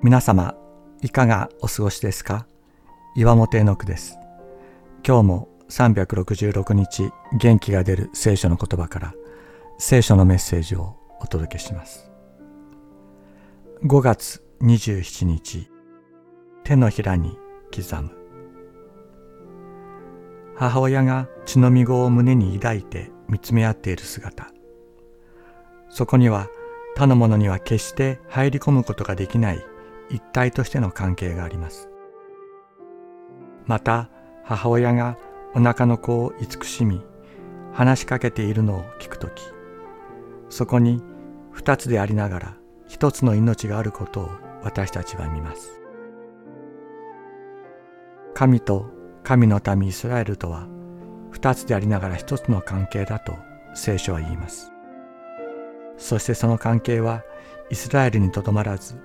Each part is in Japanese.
皆様いかがお過ごしですか？岩本絵の句です。今日も366日元気が出る聖書の言葉から聖書のメッセージをお届けします。5月27日手のひらに刻む。母親が血のみ子を胸に抱いて見つめ合っている姿。そこには他の者には決して入り込むことができない一体としての関係があります。また母親がお腹の子を慈しみ話しかけているのを聞くときそこに二つでありながら一つの命があることを私たちは見ます。神と神の民イスラエルとは二つでありながら一つの関係だと聖書は言います。そしてその関係はイスラエルにとどまらず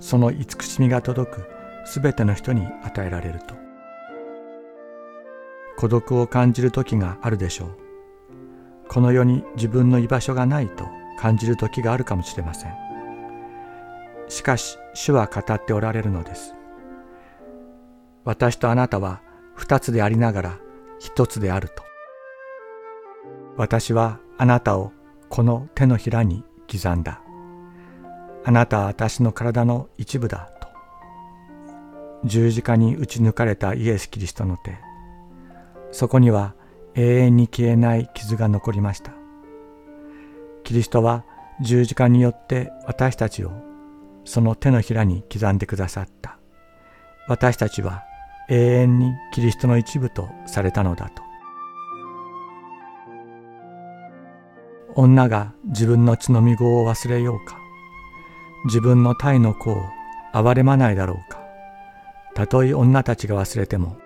その慈しみが届くすべての人に与えられると。孤独を感じる時があるでしょう。この世に自分の居場所がないと感じる時があるかもしれません。しかし主は語っておられるのです。私とあなたは二つでありながら一つであると。私はあなたをこの手のひらに刻んだ。あなたは私の体の一部だと。十字架に打ち抜かれたイエス・キリストの手。そこには永遠に消えない傷が残りました。キリストは十字架によって私たちをその手のひらに刻んでくださった。私たちは永遠にキリストの一部とされたのだと。女が自分の血のみ子を忘れようか。自分の体の子を憐れまないだろうか。たとえ女たちが忘れても、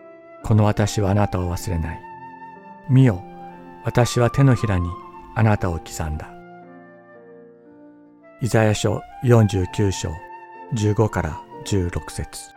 この私はあなたを忘れない。見よ、私は手のひらにあなたを刻んだ。イザヤ書49章15から16節